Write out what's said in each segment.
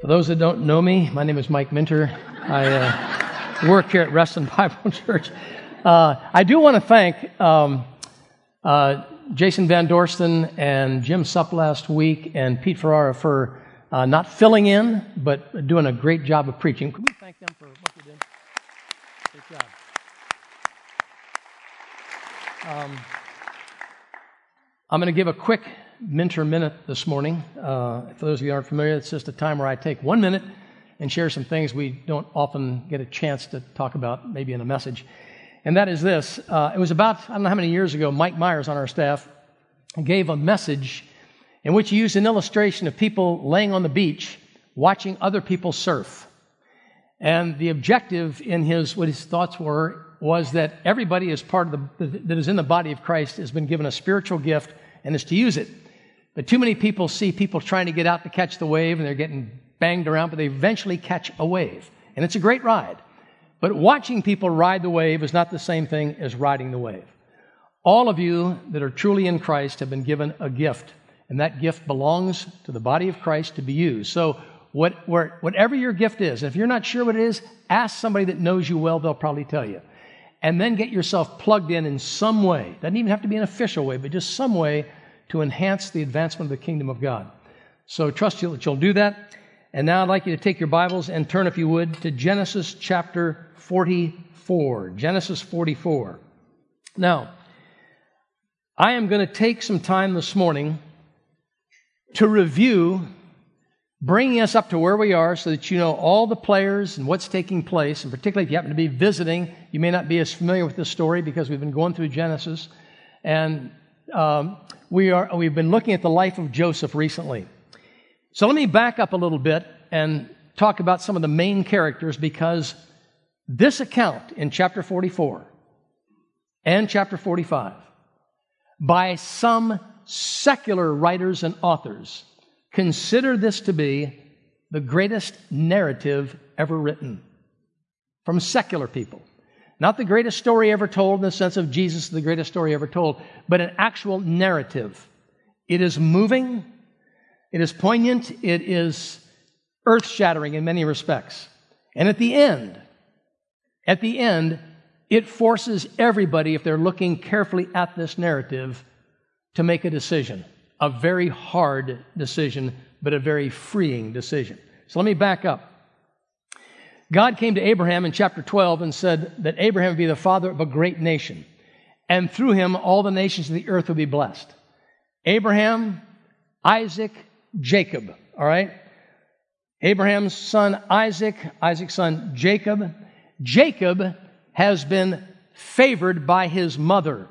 For those that don't know me, my name is Mike Minter. I uh, work here at Reston Bible Church. Uh, I do want to thank um, uh, Jason Van Dorsten and Jim Supp last week and Pete Ferrara for uh, not filling in, but doing a great job of preaching. Can we thank them for what they did? Great job. Um, I'm going to give a quick Minter Minute this morning. Uh, for those of you aren't familiar, it's just a time where I take one minute and share some things we don't often get a chance to talk about, maybe in a message. And that is this. Uh, it was about, I don't know how many years ago, Mike Myers on our staff gave a message in which he used an illustration of people laying on the beach watching other people surf. And the objective in his, what his thoughts were, was that everybody is part of the, that is in the body of Christ has been given a spiritual gift and is to use it. But too many people see people trying to get out to catch the wave and they're getting banged around, but they eventually catch a wave. And it's a great ride. But watching people ride the wave is not the same thing as riding the wave. All of you that are truly in Christ have been given a gift, and that gift belongs to the body of Christ to be used. So, what, where, whatever your gift is, if you're not sure what it is, ask somebody that knows you well, they'll probably tell you. And then get yourself plugged in in some way. Doesn't even have to be an official way, but just some way to enhance the advancement of the kingdom of God. So trust you that you'll do that. And now I'd like you to take your Bibles and turn, if you would, to Genesis chapter 44. Genesis 44. Now, I am going to take some time this morning to review, bringing us up to where we are so that you know all the players and what's taking place. And particularly if you happen to be visiting, you may not be as familiar with this story because we've been going through Genesis. And um, we are, we've been looking at the life of Joseph recently. So let me back up a little bit and talk about some of the main characters because this account in chapter 44 and chapter 45 by some secular writers and authors consider this to be the greatest narrative ever written from secular people. Not the greatest story ever told in the sense of Jesus, is the greatest story ever told, but an actual narrative. It is moving, it is poignant, it is earth shattering in many respects. And at the end, at the end, it forces everybody, if they're looking carefully at this narrative, to make a decision. A very hard decision, but a very freeing decision. So let me back up. God came to Abraham in chapter 12 and said that Abraham would be the father of a great nation, and through him all the nations of the earth would be blessed. Abraham, Isaac, Jacob, all right? Abraham's son Isaac, Isaac's son Jacob. Jacob has been favored by his mother.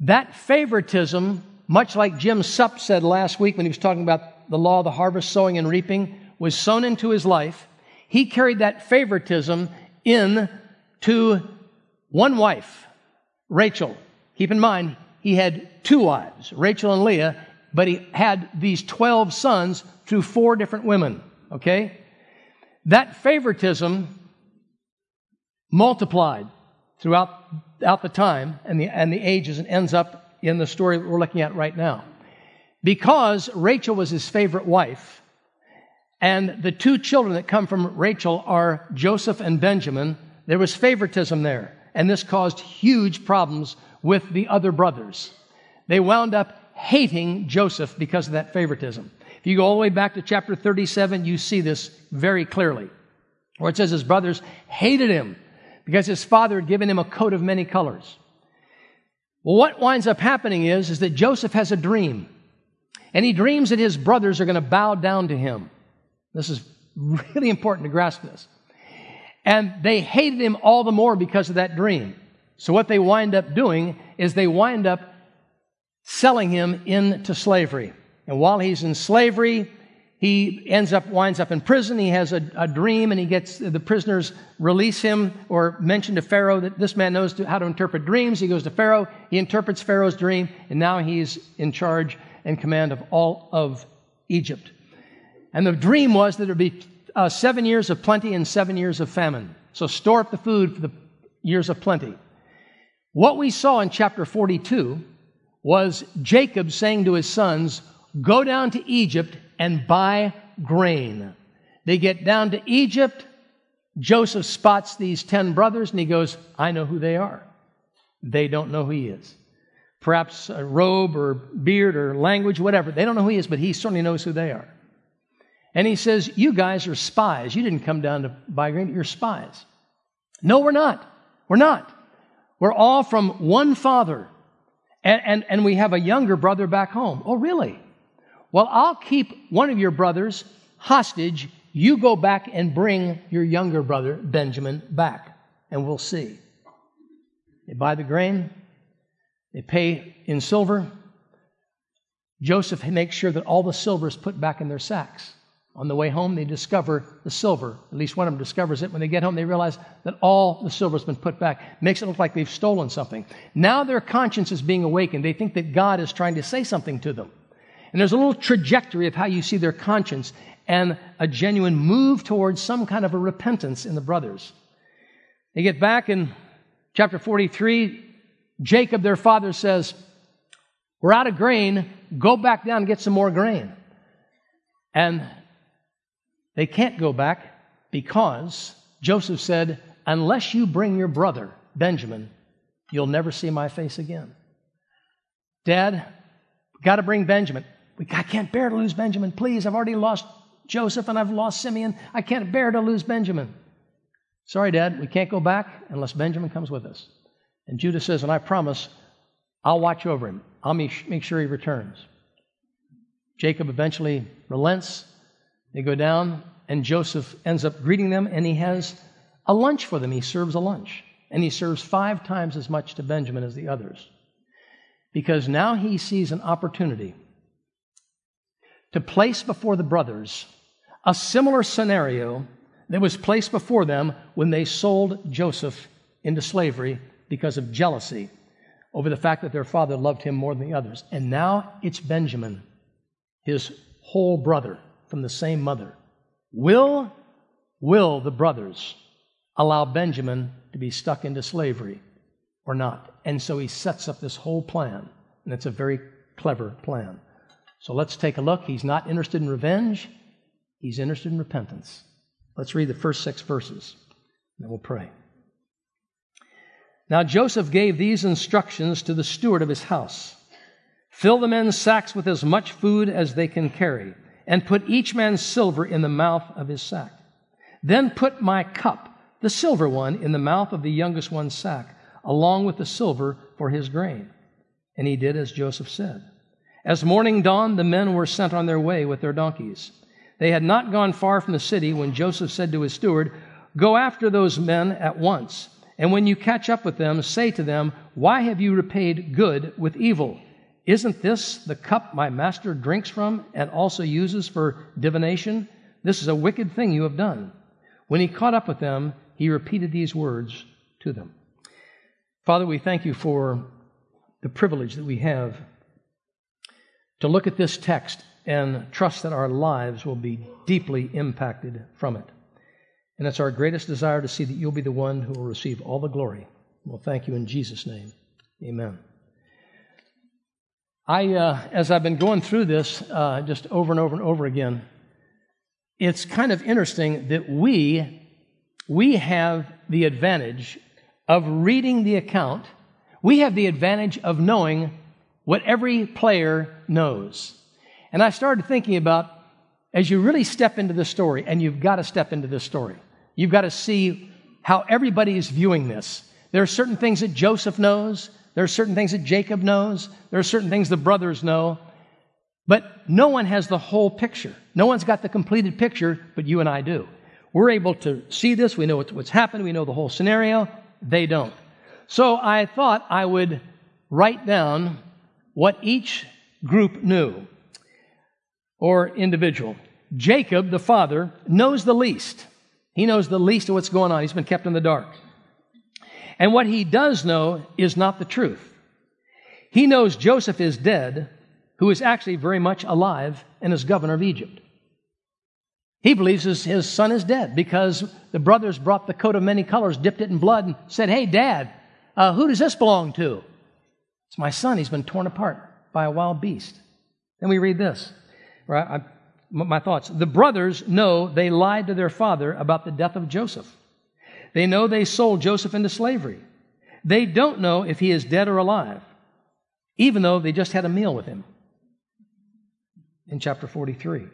That favoritism, much like Jim Supp said last week when he was talking about the law of the harvest, sowing and reaping, was sown into his life he carried that favoritism in to one wife, Rachel. Keep in mind, he had two wives, Rachel and Leah, but he had these 12 sons through four different women, okay? That favoritism multiplied throughout, throughout the time and the, and the ages and ends up in the story we're looking at right now. Because Rachel was his favorite wife, and the two children that come from Rachel are Joseph and Benjamin. There was favoritism there, and this caused huge problems with the other brothers. They wound up hating Joseph because of that favoritism. If you go all the way back to chapter 37, you see this very clearly, where it says his brothers hated him because his father had given him a coat of many colors. Well, what winds up happening is, is that Joseph has a dream, and he dreams that his brothers are going to bow down to him. This is really important to grasp this. And they hated him all the more because of that dream. So what they wind up doing is they wind up selling him into slavery. And while he's in slavery, he ends up winds up in prison. He has a, a dream, and he gets the prisoners release him or mention to Pharaoh that this man knows to, how to interpret dreams. He goes to Pharaoh. He interprets Pharaoh's dream, and now he's in charge and command of all of Egypt. And the dream was that there would be uh, seven years of plenty and seven years of famine. So store up the food for the years of plenty. What we saw in chapter 42 was Jacob saying to his sons, Go down to Egypt and buy grain. They get down to Egypt. Joseph spots these 10 brothers and he goes, I know who they are. They don't know who he is. Perhaps a robe or beard or language, whatever. They don't know who he is, but he certainly knows who they are. And he says, You guys are spies. You didn't come down to buy grain, you're spies. No, we're not. We're not. We're all from one father. And, and, and we have a younger brother back home. Oh, really? Well, I'll keep one of your brothers hostage. You go back and bring your younger brother, Benjamin, back, and we'll see. They buy the grain, they pay in silver. Joseph makes sure that all the silver is put back in their sacks. On the way home, they discover the silver. At least one of them discovers it. When they get home, they realize that all the silver has been put back. Makes it look like they've stolen something. Now their conscience is being awakened. They think that God is trying to say something to them. And there's a little trajectory of how you see their conscience and a genuine move towards some kind of a repentance in the brothers. They get back in chapter 43. Jacob, their father, says, We're out of grain. Go back down and get some more grain. And they can't go back because Joseph said, Unless you bring your brother, Benjamin, you'll never see my face again. Dad, got to bring Benjamin. I can't bear to lose Benjamin. Please, I've already lost Joseph and I've lost Simeon. I can't bear to lose Benjamin. Sorry, Dad, we can't go back unless Benjamin comes with us. And Judah says, And I promise I'll watch over him. I'll make sure he returns. Jacob eventually relents they go down, and Joseph ends up greeting them, and he has a lunch for them. He serves a lunch, and he serves five times as much to Benjamin as the others. Because now he sees an opportunity to place before the brothers a similar scenario that was placed before them when they sold Joseph into slavery because of jealousy over the fact that their father loved him more than the others. And now it's Benjamin, his whole brother, from the same mother. Will, will the brothers allow Benjamin to be stuck into slavery or not? And so he sets up this whole plan, and it's a very clever plan. So let's take a look. He's not interested in revenge, he's interested in repentance. Let's read the first six verses, and then we'll pray. Now Joseph gave these instructions to the steward of his house Fill the men's sacks with as much food as they can carry and put each man's silver in the mouth of his sack. Then put my cup, the silver one, in the mouth of the youngest one's sack, along with the silver for his grain. And he did as Joseph said. As morning dawned, the men were sent on their way with their donkeys. They had not gone far from the city when Joseph said to his steward, Go after those men at once, and when you catch up with them, say to them, Why have you repaid good with evil? Isn't this the cup my master drinks from and also uses for divination? This is a wicked thing you have done. When he caught up with them, he repeated these words to them. Father, we thank you for the privilege that we have to look at this text and trust that our lives will be deeply impacted from it. And it's our greatest desire to see that you'll be the one who will receive all the glory. We'll thank you in Jesus' name. Amen. I, uh, as I've been going through this uh, just over and over and over again, it's kind of interesting that we we have the advantage of reading the account. We have the advantage of knowing what every player knows. And I started thinking about as you really step into the story, and you've got to step into this story. You've got to see how everybody is viewing this. There are certain things that Joseph knows. There are certain things that Jacob knows. There are certain things the brothers know. But no one has the whole picture. No one's got the completed picture, but you and I do. We're able to see this. We know what's happened. We know the whole scenario. They don't. So I thought I would write down what each group knew or individual. Jacob, the father, knows the least. He knows the least of what's going on. He's been kept in the dark. And what he does know is not the truth. He knows Joseph is dead, who is actually very much alive and is governor of Egypt. He believes his, his son is dead because the brothers brought the coat of many colors, dipped it in blood, and said, Hey, Dad, uh, who does this belong to? It's my son. He's been torn apart by a wild beast. Then we read this. Right? I my thoughts. The brothers know they lied to their father about the death of Joseph. They know they sold Joseph into slavery. They don't know if he is dead or alive, even though they just had a meal with him in chapter 43.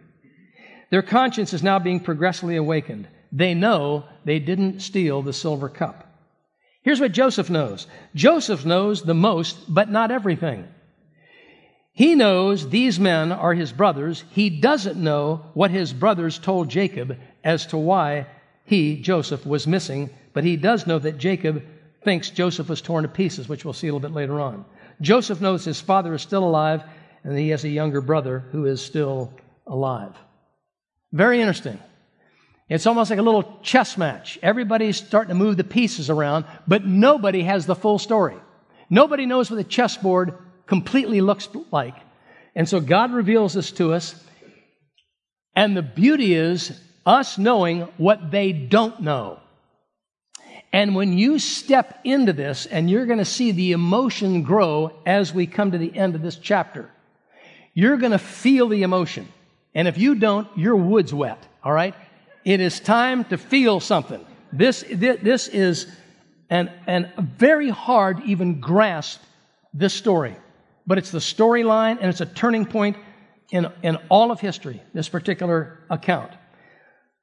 Their conscience is now being progressively awakened. They know they didn't steal the silver cup. Here's what Joseph knows Joseph knows the most, but not everything. He knows these men are his brothers. He doesn't know what his brothers told Jacob as to why he, Joseph, was missing, but he does know that Jacob thinks Joseph was torn to pieces, which we'll see a little bit later on. Joseph knows his father is still alive and he has a younger brother who is still alive. Very interesting. It's almost like a little chess match. Everybody's starting to move the pieces around, but nobody has the full story. Nobody knows what the chessboard completely looks like. And so God reveals this to us. And the beauty is us knowing what they don't know. And when you step into this, and you're going to see the emotion grow as we come to the end of this chapter, you're going to feel the emotion. And if you don't, your wood's wet, all right? It is time to feel something. This, this is an, an very hard even grasp this story. But it's the storyline and it's a turning point in, in all of history, this particular account.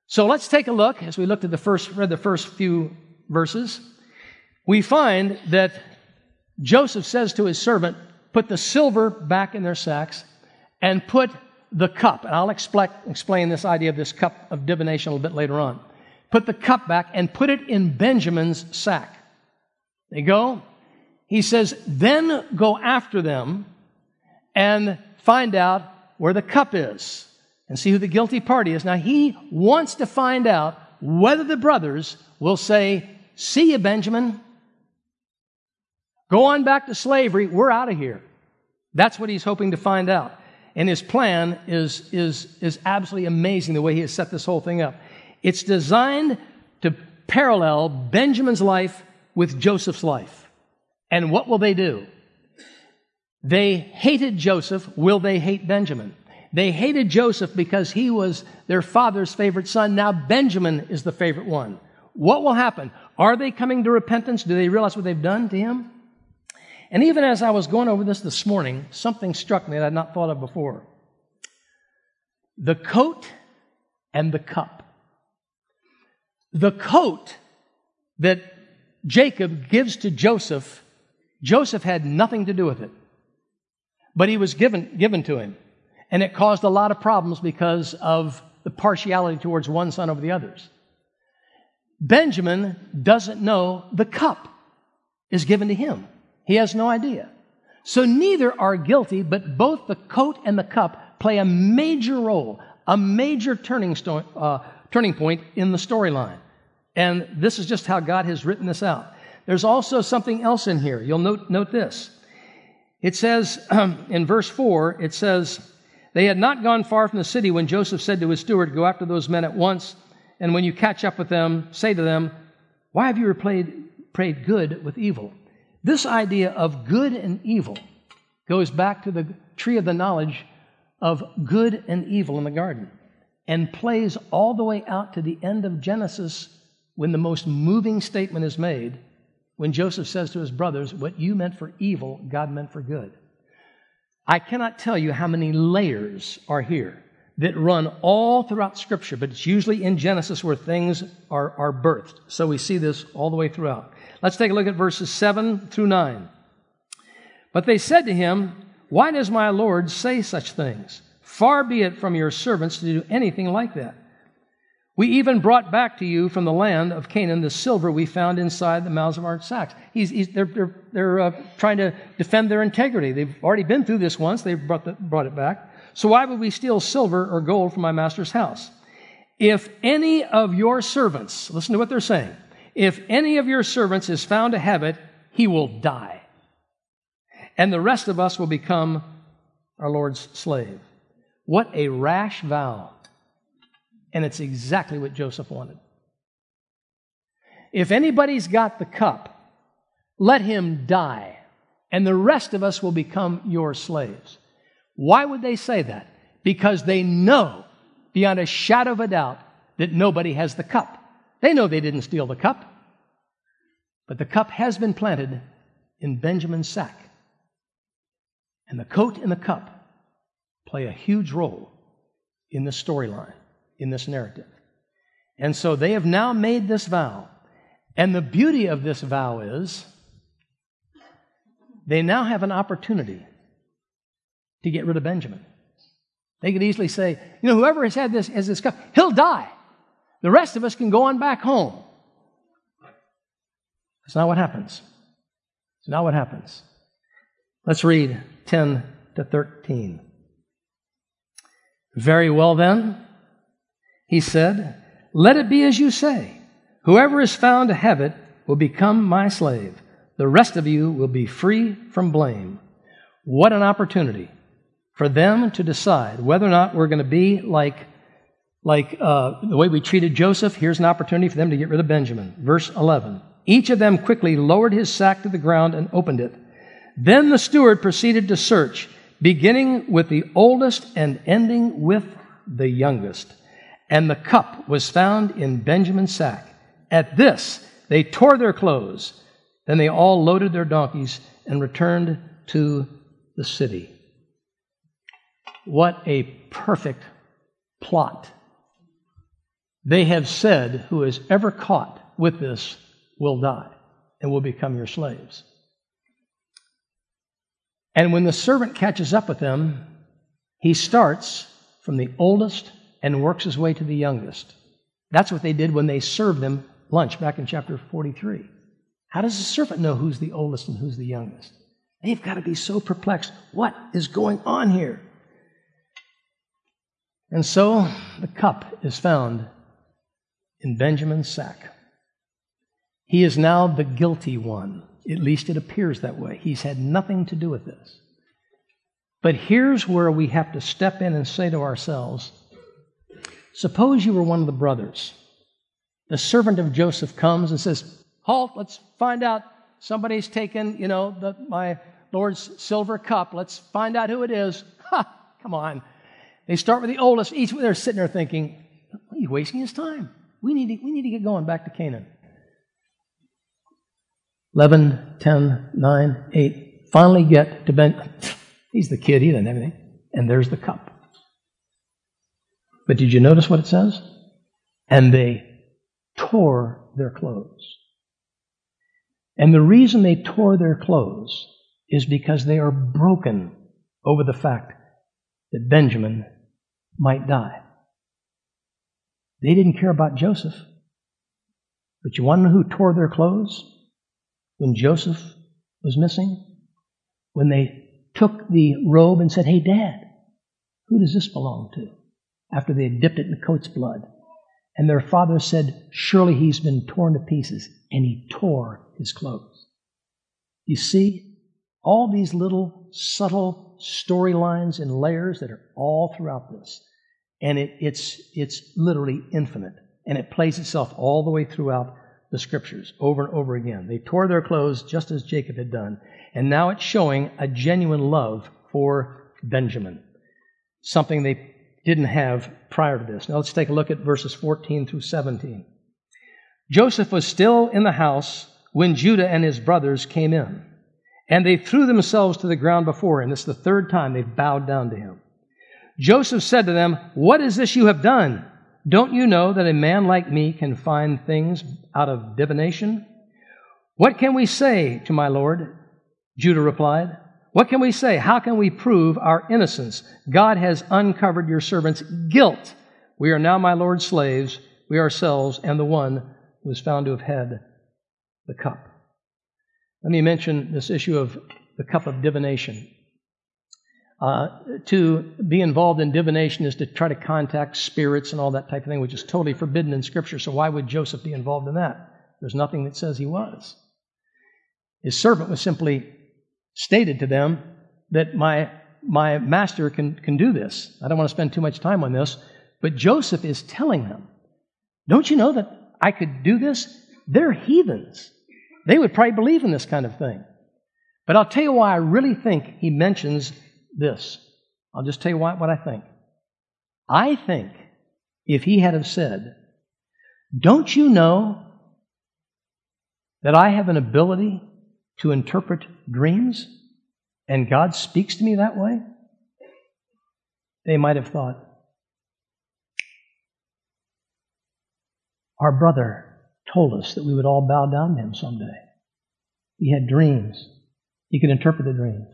So let's take a look as we looked at the first, read the first few verses. We find that Joseph says to his servant, Put the silver back in their sacks and put the cup, and I'll explain this idea of this cup of divination a little bit later on. Put the cup back and put it in Benjamin's sack. They go. He says, then go after them and find out where the cup is and see who the guilty party is. Now, he wants to find out whether the brothers will say, See you, Benjamin. Go on back to slavery. We're out of here. That's what he's hoping to find out. And his plan is, is, is absolutely amazing the way he has set this whole thing up. It's designed to parallel Benjamin's life with Joseph's life. And what will they do? They hated Joseph. Will they hate Benjamin? They hated Joseph because he was their father's favorite son. Now Benjamin is the favorite one. What will happen? Are they coming to repentance? Do they realize what they've done to him? And even as I was going over this this morning, something struck me that I'd not thought of before. The coat and the cup. The coat that Jacob gives to Joseph, Joseph had nothing to do with it. But he was given, given to him. And it caused a lot of problems because of the partiality towards one son over the others. Benjamin doesn't know the cup is given to him. He has no idea. So neither are guilty, but both the coat and the cup play a major role, a major turning, sto- uh, turning point in the storyline. And this is just how God has written this out. There's also something else in here. You'll note, note this. It says um, in verse 4, it says, They had not gone far from the city when Joseph said to his steward, Go after those men at once, and when you catch up with them, say to them, Why have you replayed, prayed good with evil? This idea of good and evil goes back to the tree of the knowledge of good and evil in the garden and plays all the way out to the end of Genesis when the most moving statement is made when Joseph says to his brothers, What you meant for evil, God meant for good. I cannot tell you how many layers are here that run all throughout Scripture, but it's usually in Genesis where things are, are birthed. So we see this all the way throughout. Let's take a look at verses 7 through 9. But they said to him, Why does my Lord say such things? Far be it from your servants to do anything like that. We even brought back to you from the land of Canaan the silver we found inside the mouths of our sacks. He's, he's, they're they're, they're uh, trying to defend their integrity. They've already been through this once, they've brought, the, brought it back. So why would we steal silver or gold from my master's house? If any of your servants, listen to what they're saying, if any of your servants is found to have it, he will die. And the rest of us will become our Lord's slave. What a rash vow. And it's exactly what Joseph wanted. If anybody's got the cup, let him die, and the rest of us will become your slaves. Why would they say that? Because they know beyond a shadow of a doubt that nobody has the cup. They know they didn't steal the cup, but the cup has been planted in Benjamin's sack. And the coat and the cup play a huge role in this storyline, in this narrative. And so they have now made this vow. And the beauty of this vow is they now have an opportunity to get rid of Benjamin. They could easily say, you know, whoever has had this as this cup, he'll die. The rest of us can go on back home. That's not what happens. It's not what happens. Let's read 10 to 13. Very well, then, he said, let it be as you say. Whoever is found to have it will become my slave. The rest of you will be free from blame. What an opportunity for them to decide whether or not we're going to be like, like uh, the way we treated Joseph. Here's an opportunity for them to get rid of Benjamin. Verse 11. Each of them quickly lowered his sack to the ground and opened it. Then the steward proceeded to search, beginning with the oldest and ending with the youngest. And the cup was found in Benjamin's sack. At this, they tore their clothes. Then they all loaded their donkeys and returned to the city. What a perfect plot. They have said, who is ever caught with this will die and will become your slaves. And when the servant catches up with them, he starts from the oldest and works his way to the youngest. That's what they did when they served them lunch back in chapter 43. How does the servant know who's the oldest and who's the youngest? They've got to be so perplexed. What is going on here? And so the cup is found in Benjamin's sack. He is now the guilty one. At least it appears that way. He's had nothing to do with this. But here's where we have to step in and say to ourselves suppose you were one of the brothers. The servant of Joseph comes and says, Halt, let's find out. Somebody's taken, you know, the, my Lord's silver cup. Let's find out who it is. Ha! Come on. They start with the oldest. Each one they're sitting there thinking, he's wasting his time. We need to, we need to get going back to Canaan. 11, 10, 9, 8. Finally get to Ben. He's the kid, he doesn't have anything. And there's the cup. But did you notice what it says? And they tore their clothes. And the reason they tore their clothes is because they are broken over the fact that Benjamin might die. They didn't care about Joseph. But you want to know who tore their clothes? when Joseph was missing, when they took the robe and said, Hey, Dad, who does this belong to? After they had dipped it in the coat's blood. And their father said, Surely he's been torn to pieces. And he tore his clothes. You see, all these little subtle storylines and layers that are all throughout this. And it, it's, it's literally infinite. And it plays itself all the way throughout the scriptures over and over again. They tore their clothes just as Jacob had done. And now it's showing a genuine love for Benjamin, something they didn't have prior to this. Now let's take a look at verses 14 through 17. Joseph was still in the house when Judah and his brothers came in, and they threw themselves to the ground before him. This is the third time they've bowed down to him. Joseph said to them, What is this you have done? Don't you know that a man like me can find things out of divination? What can we say to my Lord? Judah replied, What can we say? How can we prove our innocence? God has uncovered your servant's guilt. We are now my Lord's slaves, we ourselves, and the one who is found to have had the cup. Let me mention this issue of the cup of divination. Uh, to be involved in divination is to try to contact spirits and all that type of thing, which is totally forbidden in Scripture. So why would Joseph be involved in that? There's nothing that says he was. His servant was simply stated to them that my, my master can, can do this. I don't want to spend too much time on this, but Joseph is telling them, Don't you know that I could do this? They're heathens. They would probably believe in this kind of thing. But I'll tell you why I really think he mentions this. I'll just tell you what, what I think. I think if he had have said, Don't you know that I have an ability to interpret dreams and God speaks to me that way? They might have thought, Our brother told us that we would all bow down to him someday. He had dreams. He could interpret the dreams.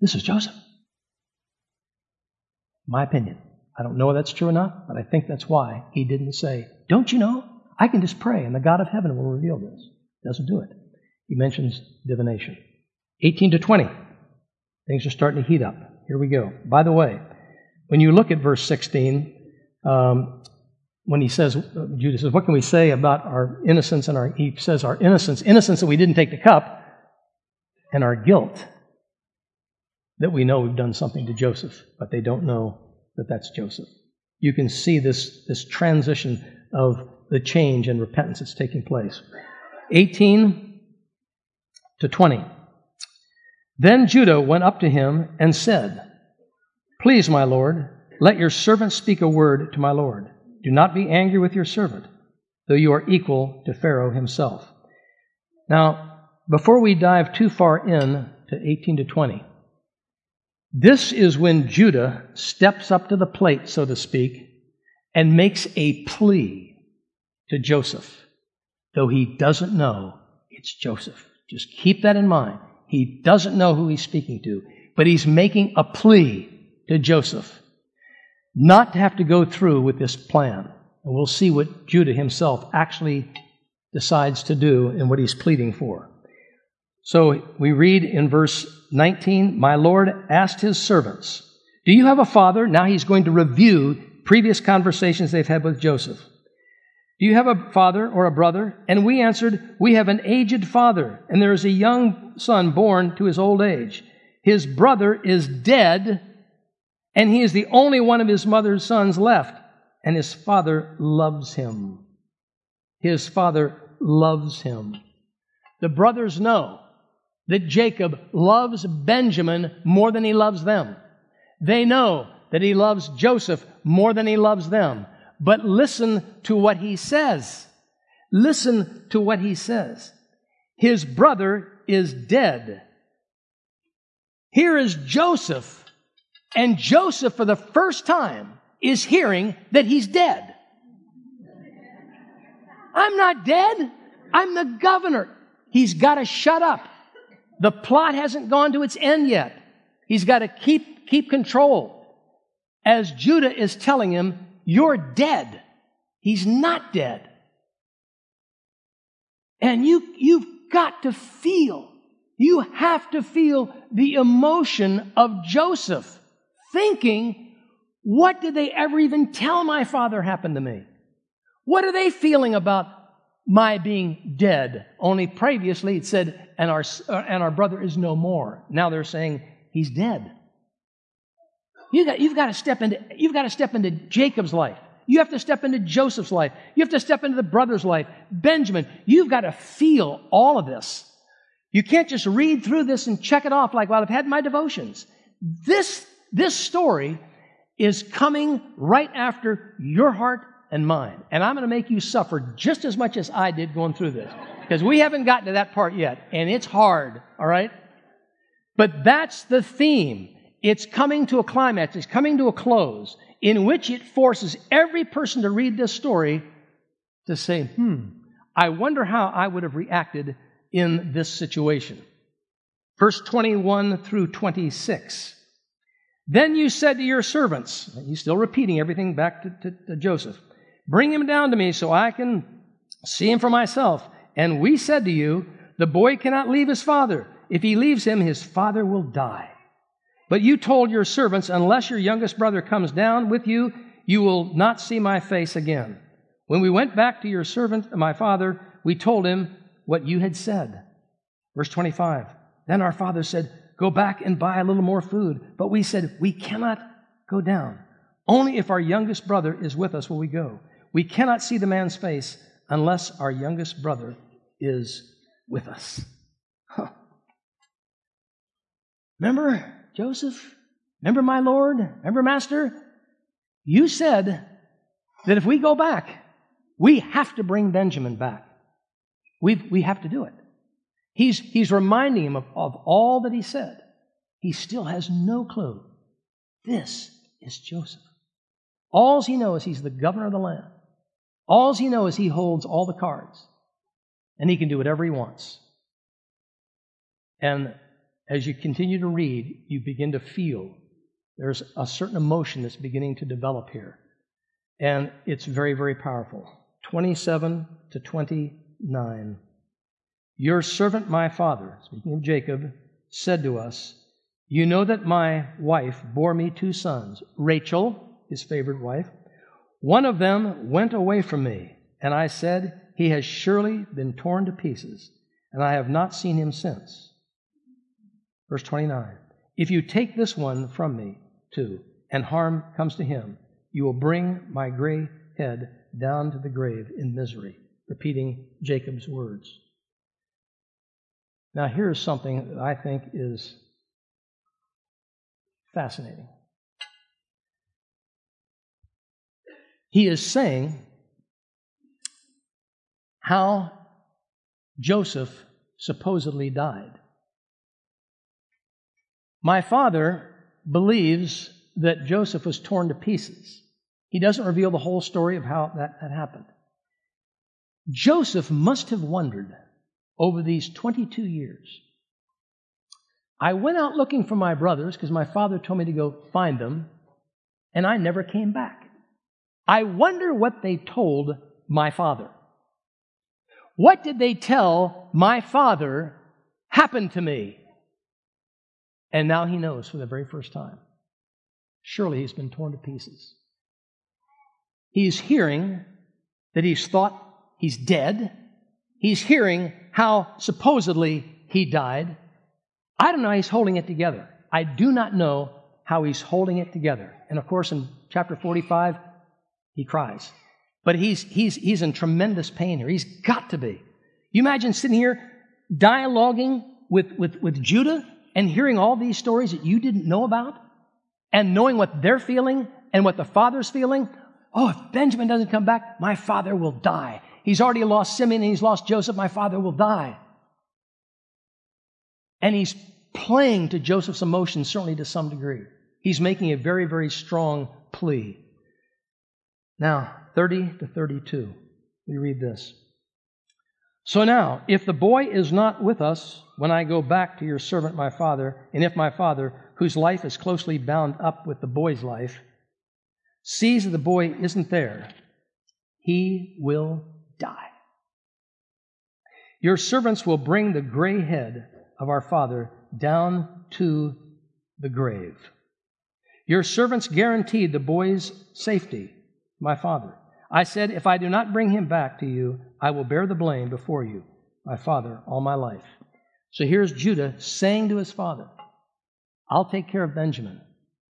This is Joseph. My opinion. I don't know if that's true or not, but I think that's why he didn't say, Don't you know? I can just pray and the God of heaven will reveal this. Doesn't do it. He mentions divination. 18 to 20. Things are starting to heat up. Here we go. By the way, when you look at verse 16, um, when he says, Judas says, What can we say about our innocence and our, he says, our innocence, innocence that we didn't take the cup, and our guilt that we know we've done something to Joseph, but they don't know that that's Joseph. You can see this, this transition of the change and repentance that's taking place. 18 to 20. Then Judah went up to him and said, Please, my Lord, let your servant speak a word to my Lord. Do not be angry with your servant, though you are equal to Pharaoh himself. Now, before we dive too far in to 18 to 20, this is when Judah steps up to the plate, so to speak, and makes a plea to Joseph, though he doesn't know it's Joseph. Just keep that in mind. He doesn't know who he's speaking to, but he's making a plea to Joseph not to have to go through with this plan. And we'll see what Judah himself actually decides to do and what he's pleading for. So we read in verse 19 My Lord asked his servants, Do you have a father? Now he's going to review previous conversations they've had with Joseph. Do you have a father or a brother? And we answered, We have an aged father, and there is a young son born to his old age. His brother is dead and he is the only one of his mother's sons left, and his father loves him. His father loves him. The brothers know that Jacob loves Benjamin more than he loves them. They know that he loves Joseph more than he loves them. But listen to what he says. Listen to what he says. His brother is dead. Here is Joseph and Joseph, for the first time, is hearing that he's dead. I'm not dead. I'm the governor. He's got to shut up. The plot hasn't gone to its end yet. He's got to keep, keep control. As Judah is telling him, You're dead. He's not dead. And you, you've got to feel, you have to feel the emotion of Joseph thinking, what did they ever even tell my father happened to me? What are they feeling about my being dead? Only previously it said, and our, uh, and our brother is no more. Now they're saying he's dead. You got, you've got to step into, you've got to step into Jacob's life. You have to step into Joseph's life. You have to step into the brother's life. Benjamin, you've got to feel all of this. You can't just read through this and check it off like, well, I've had my devotions. This this story is coming right after your heart and mine. And I'm going to make you suffer just as much as I did going through this. Because we haven't gotten to that part yet. And it's hard, all right? But that's the theme. It's coming to a climax, it's coming to a close, in which it forces every person to read this story to say, hmm, I wonder how I would have reacted in this situation. Verse 21 through 26. Then you said to your servants, he's still repeating everything back to, to, to, Joseph, bring him down to me so I can see him for myself. And we said to you, the boy cannot leave his father. If he leaves him, his father will die. But you told your servants, unless your youngest brother comes down with you, you will not see my face again. When we went back to your servant, my father, we told him what you had said. Verse 25. Then our father said, Go back and buy a little more food. But we said, We cannot go down. Only if our youngest brother is with us will we go. We cannot see the man's face unless our youngest brother is with us. Huh. Remember, Joseph? Remember, my Lord? Remember, Master? You said, that if we go back, we have to bring Benjamin back. we we have to do it. He's, he's reminding him of, of all that he said. He still has no clue. This is Joseph. All he knows he's the governor of the land. All he knows he holds all the cards. And he can do whatever he wants. And as you continue to read, you begin to feel there's a certain emotion that's beginning to develop here. And it's very, very powerful. 27 to 29. Your servant, my father, speaking of Jacob, said to us, You know that my wife bore me two sons, Rachel, his favorite wife. One of them went away from me, and I said, He has surely been torn to pieces, and I have not seen him since. Verse 29 If you take this one from me, too, and harm comes to him, you will bring my gray head down to the grave in misery. Repeating Jacob's words. Now, here's something that I think is fascinating. He is saying how Joseph supposedly died. My father believes that Joseph was torn to pieces. He doesn't reveal the whole story of how that, that happened. Joseph must have wondered over these 22 years. I went out looking for my brothers because my father told me to go find them, and I never came back. I wonder what they told my father. What did they tell my father happened to me? And now he knows for the very first time. Surely he's been torn to pieces. He's hearing that he's thought he's dead. He's hearing how supposedly he died. I don't know how he's holding it together. I do not know how he's holding it together. And of course, in chapter 45, he cries. But he's, he's, he's in tremendous pain here. He's got to be. You imagine sitting here dialoguing with, with, with Judah and hearing all these stories that you didn't know about and knowing what they're feeling and what the father's feeling. Oh, if Benjamin doesn't come back, my father will die. He's already lost Simeon and he's lost Joseph. My father will die. And he's playing to Joseph's emotions, certainly to some degree. He's making a very, very strong plea. Now, 30 to 32, we read this. So now, if the boy is not with us when I go back to your servant my father, and if my father, whose life is closely bound up with the boy's life, sees that the boy isn't there, he will die. Your servants will bring the gray head of our father down to the grave. Your servants guaranteed the boy's safety, my father. I said, If I do not bring him back to you, I will bear the blame before you, my father, all my life. So here's Judah saying to his father, I'll take care of Benjamin.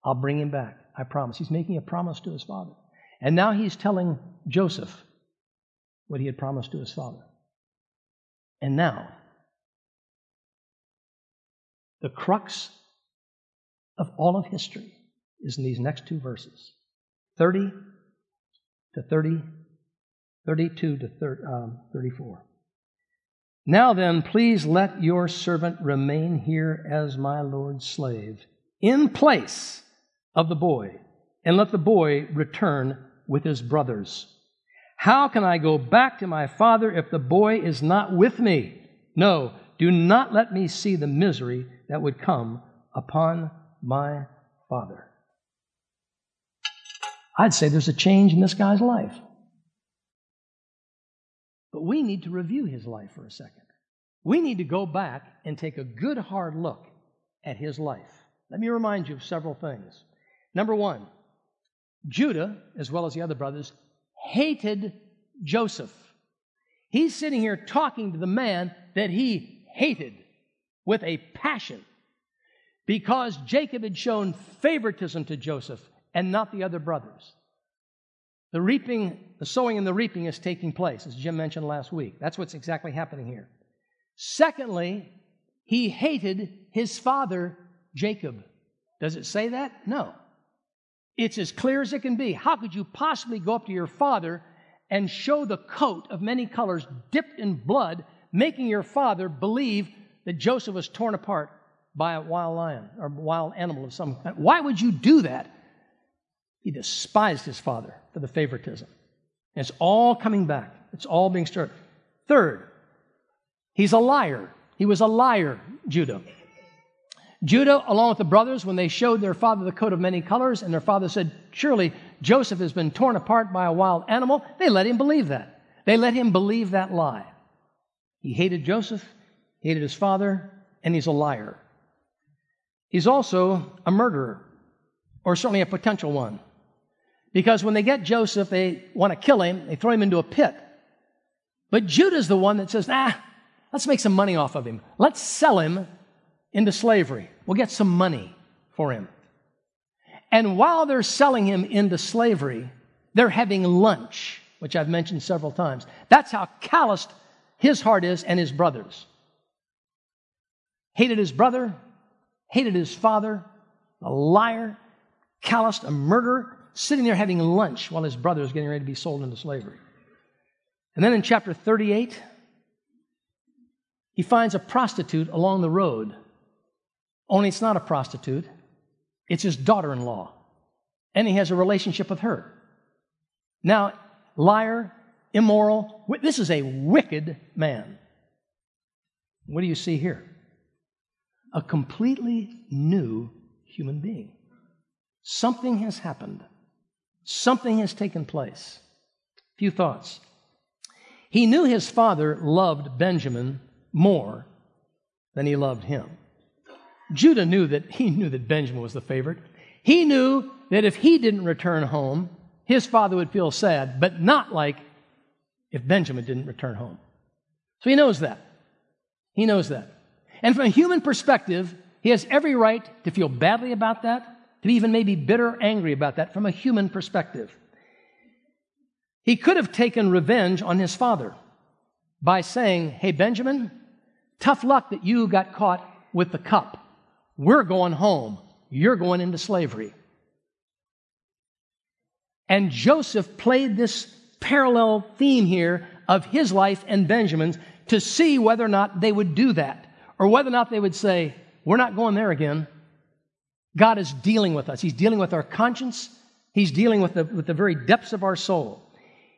I'll bring him back. I promise. He's making a promise to his father. And now he's telling Joseph, what he had promised to his father. And now, the crux of all of history is in these next two verses 30 to 30, 32 to 30, um, 34. Now then, please let your servant remain here as my Lord's slave in place of the boy, and let the boy return with his brothers. How can I go back to my father if the boy is not with me? No, do not let me see the misery that would come upon my father. I'd say there's a change in this guy's life. But we need to review his life for a second. We need to go back and take a good hard look at his life. Let me remind you of several things. Number one, Judah, as well as the other brothers, hated Joseph. He's sitting here talking to the man that he hated with a passion because Jacob had shown favoritism to Joseph and not the other brothers. The reaping, the sowing and the reaping is taking place, as Jim mentioned last week. That's what's exactly happening here. Secondly, he hated his father, Jacob. Does it say that? No. It's as clear as it can be. How could you possibly go up to your father and show the coat of many colors dipped in blood, making your father believe that Joseph was torn apart by a wild lion or wild animal of some kind? Why would you do that? He despised his father for the favoritism. And it's all coming back. It's all being stirred. Third, he's a liar. He was a liar, Judah. Judah, along with the brothers, when they showed their father the coat of many colors, and their father said, Surely Joseph has been torn apart by a wild animal, they let him believe that. They let him believe that lie. He hated Joseph, hated his father, and he's a liar. He's also a murderer, or certainly a potential one. Because when they get Joseph, they want to kill him, they throw him into a pit. But Judah's the one that says, ah, let's make some money off of him. Let's sell him into slavery. We'll get some money for him. And while they're selling him into slavery, they're having lunch, which I've mentioned several times. That's how calloused his heart is and his brother's. Hated his brother, hated his father, a liar, calloused, a murderer, sitting there having lunch while his brother is getting ready to be sold into slavery. And then in chapter 38, he finds a prostitute along the road only it's not a prostitute, it's his daughter in law. And he has a relationship with her. Now, liar, immoral, this is a wicked man. What do you see here? A completely new human being. Something has happened. Something has taken place. A few thoughts. He knew his father loved Benjamin more than he loved him. Judah knew that he knew that Benjamin was the favorite. He knew that if he didn't return home, his father would feel sad, but not like if Benjamin didn't return home. So he knows that. He knows that. And from a human perspective, he has every right to feel badly about that, be even maybe bitter, angry about that from a human perspective. He could have taken revenge on his father by saying, Hey, Benjamin, tough luck that you got caught with the cup. We're going home. You're going into slavery. And Joseph played this parallel theme here of his life and Benjamin's to see whether or not they would do that, or whether or not they would say, We're not going there again. God is dealing with us. He's dealing with our conscience, He's dealing with the, with the very depths of our soul.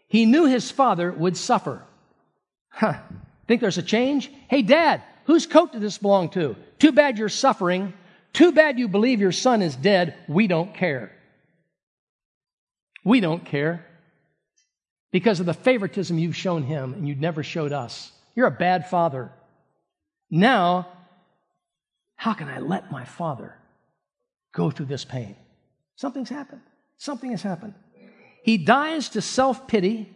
He knew his father would suffer. Huh. Think there's a change? Hey, dad, whose coat did this belong to? Too bad you're suffering. Too bad you believe your son is dead. We don't care. We don't care because of the favoritism you've shown him and you never showed us. You're a bad father. Now, how can I let my father go through this pain? Something's happened. Something has happened. He dies to self pity.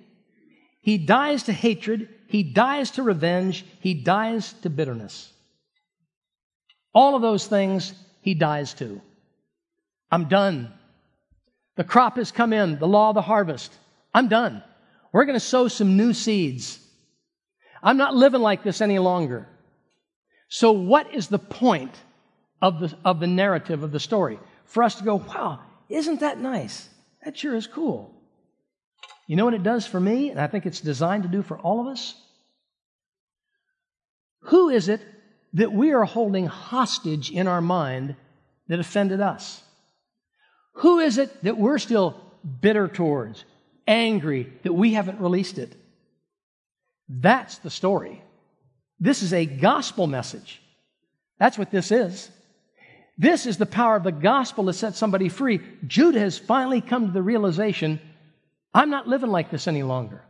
He dies to hatred. He dies to revenge. He dies to bitterness. All of those things he dies to. I'm done. The crop has come in, the law of the harvest. I'm done. We're going to sow some new seeds. I'm not living like this any longer. So, what is the point of the, of the narrative of the story? For us to go, wow, isn't that nice? That sure is cool. You know what it does for me, and I think it's designed to do for all of us? Who is it that we are holding hostage in our mind that offended us? Who is it that we're still bitter towards, angry that we haven't released it? That's the story. This is a gospel message. That's what this is. This is the power of the gospel to set somebody free. Judah has finally come to the realization I'm not living like this any longer.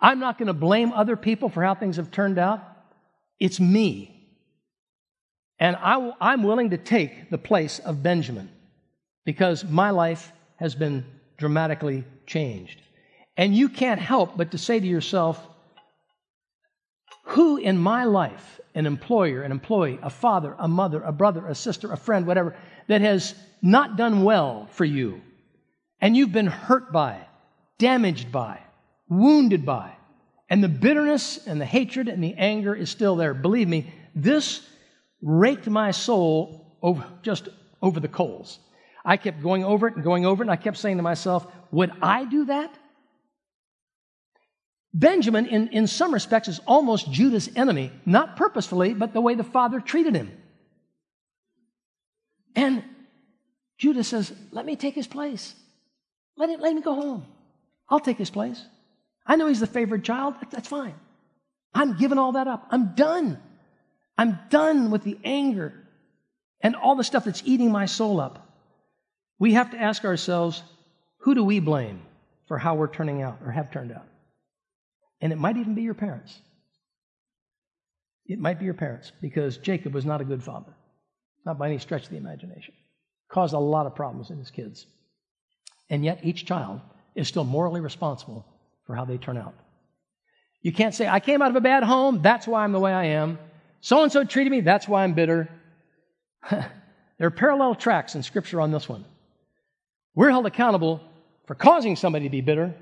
I'm not going to blame other people for how things have turned out. It's me. And I, I'm willing to take the place of Benjamin because my life has been dramatically changed. And you can't help but to say to yourself, who in my life, an employer, an employee, a father, a mother, a brother, a sister, a friend, whatever, that has not done well for you, and you've been hurt by, damaged by, wounded by, and the bitterness and the hatred and the anger is still there. Believe me, this raked my soul over, just over the coals. I kept going over it and going over it, and I kept saying to myself, would I do that? Benjamin, in, in some respects, is almost Judah's enemy, not purposefully, but the way the father treated him. And Judah says, Let me take his place. Let, it, let me go home. I'll take his place. I know he's the favored child. That's fine. I'm giving all that up. I'm done. I'm done with the anger and all the stuff that's eating my soul up. We have to ask ourselves who do we blame for how we're turning out or have turned out? And it might even be your parents. It might be your parents because Jacob was not a good father, not by any stretch of the imagination. Caused a lot of problems in his kids. And yet, each child is still morally responsible for how they turn out. You can't say, I came out of a bad home, that's why I'm the way I am. So and so treated me, that's why I'm bitter. there are parallel tracks in Scripture on this one. We're held accountable for causing somebody to be bitter,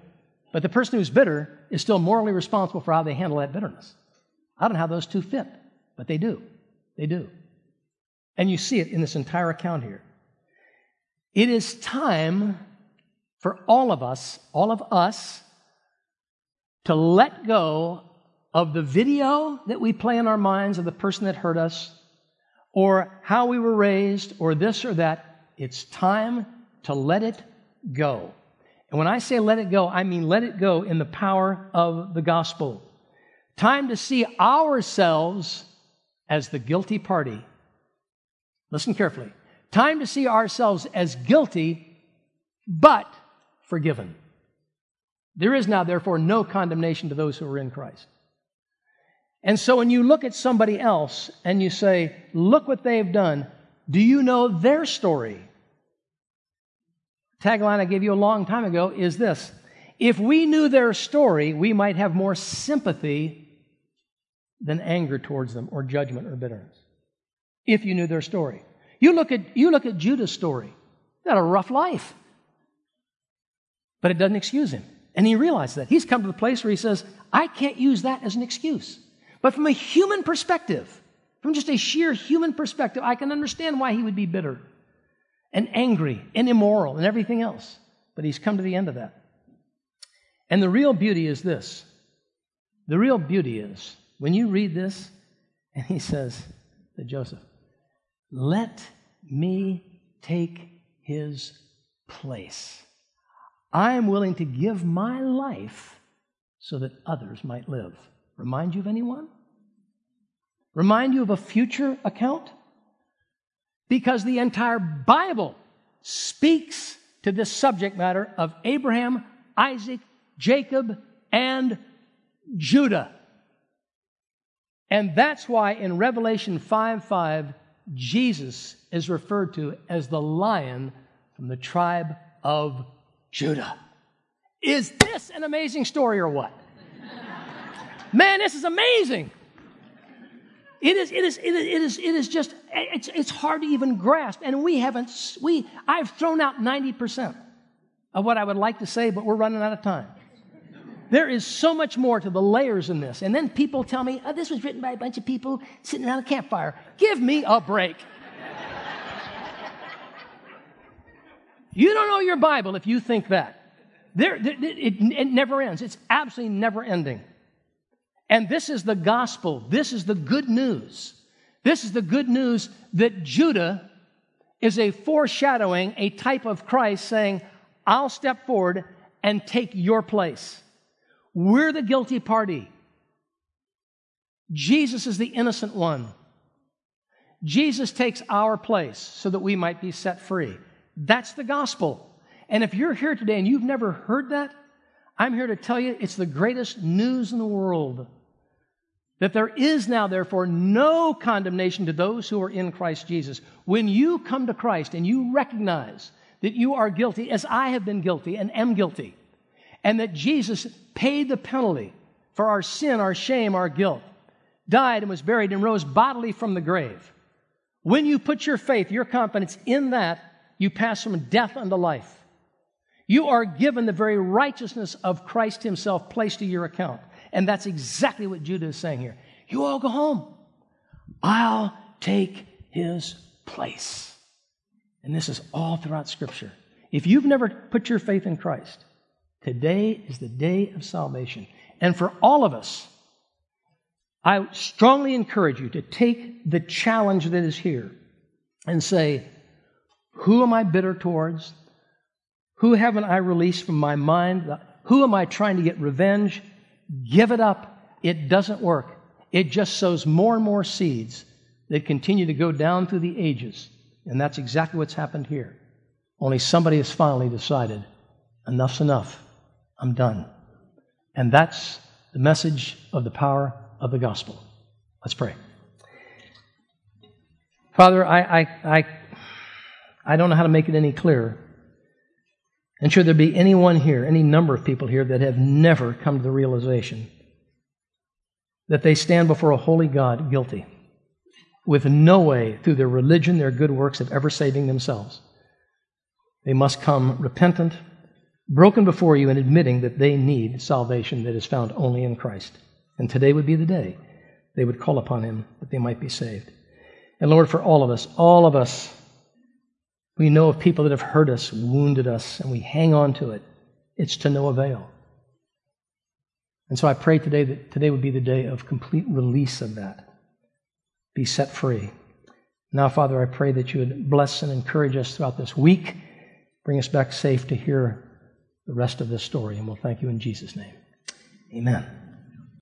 but the person who's bitter is still morally responsible for how they handle that bitterness. I don't know how those two fit, but they do. They do. And you see it in this entire account here. It is time for all of us, all of us, to let go of the video that we play in our minds of the person that hurt us, or how we were raised, or this or that. It's time to let it go. And when I say let it go, I mean let it go in the power of the gospel. Time to see ourselves as the guilty party. Listen carefully. Time to see ourselves as guilty, but forgiven. There is now, therefore, no condemnation to those who are in Christ. And so when you look at somebody else and you say, look what they've done, do you know their story? Tagline I gave you a long time ago is this If we knew their story, we might have more sympathy than anger towards them or judgment or bitterness. If you knew their story. You look at, you look at Judah's story. He had a rough life. But it doesn't excuse him. And he realized that. He's come to the place where he says, I can't use that as an excuse. But from a human perspective, from just a sheer human perspective, I can understand why he would be bitter and angry and immoral and everything else. But he's come to the end of that. And the real beauty is this the real beauty is when you read this, and he says to Joseph, Let me take his place. I am willing to give my life so that others might live. Remind you of anyone? Remind you of a future account? Because the entire Bible speaks to this subject matter of Abraham, Isaac, Jacob, and Judah. And that's why in Revelation 5 5, Jesus is referred to as the lion from the tribe of Judah. Is this an amazing story or what? Man, this is amazing. It is, it is, it is, it is, it is just, it's, it's hard to even grasp. And we haven't, we, I've thrown out 90% of what I would like to say, but we're running out of time. There is so much more to the layers in this. And then people tell me, oh, this was written by a bunch of people sitting around a campfire. Give me a break. you don't know your Bible if you think that. There, it, it, it never ends. It's absolutely never ending. And this is the gospel. This is the good news. This is the good news that Judah is a foreshadowing, a type of Christ saying, I'll step forward and take your place. We're the guilty party. Jesus is the innocent one. Jesus takes our place so that we might be set free. That's the gospel. And if you're here today and you've never heard that, I'm here to tell you it's the greatest news in the world. That there is now, therefore, no condemnation to those who are in Christ Jesus. When you come to Christ and you recognize that you are guilty, as I have been guilty and am guilty, and that Jesus paid the penalty for our sin, our shame, our guilt, died and was buried and rose bodily from the grave. When you put your faith, your confidence in that, you pass from death unto life. You are given the very righteousness of Christ Himself placed to your account. And that's exactly what Judah is saying here. You all go home. I'll take his place. And this is all throughout Scripture. If you've never put your faith in Christ, today is the day of salvation. And for all of us, I strongly encourage you to take the challenge that is here and say, Who am I bitter towards? Who haven't I released from my mind? Who am I trying to get revenge? Give it up. It doesn't work. It just sows more and more seeds that continue to go down through the ages. And that's exactly what's happened here. Only somebody has finally decided enough's enough. I'm done. And that's the message of the power of the gospel. Let's pray. Father, I, I, I, I don't know how to make it any clearer. And should there be anyone here, any number of people here that have never come to the realization that they stand before a holy God guilty, with no way through their religion, their good works of ever saving themselves. They must come repentant, broken before you, and admitting that they need salvation that is found only in Christ. And today would be the day they would call upon Him that they might be saved. And Lord, for all of us, all of us, we know of people that have hurt us, wounded us, and we hang on to it. It's to no avail. And so I pray today that today would be the day of complete release of that. Be set free. Now, Father, I pray that you would bless and encourage us throughout this week. Bring us back safe to hear the rest of this story. And we'll thank you in Jesus' name. Amen.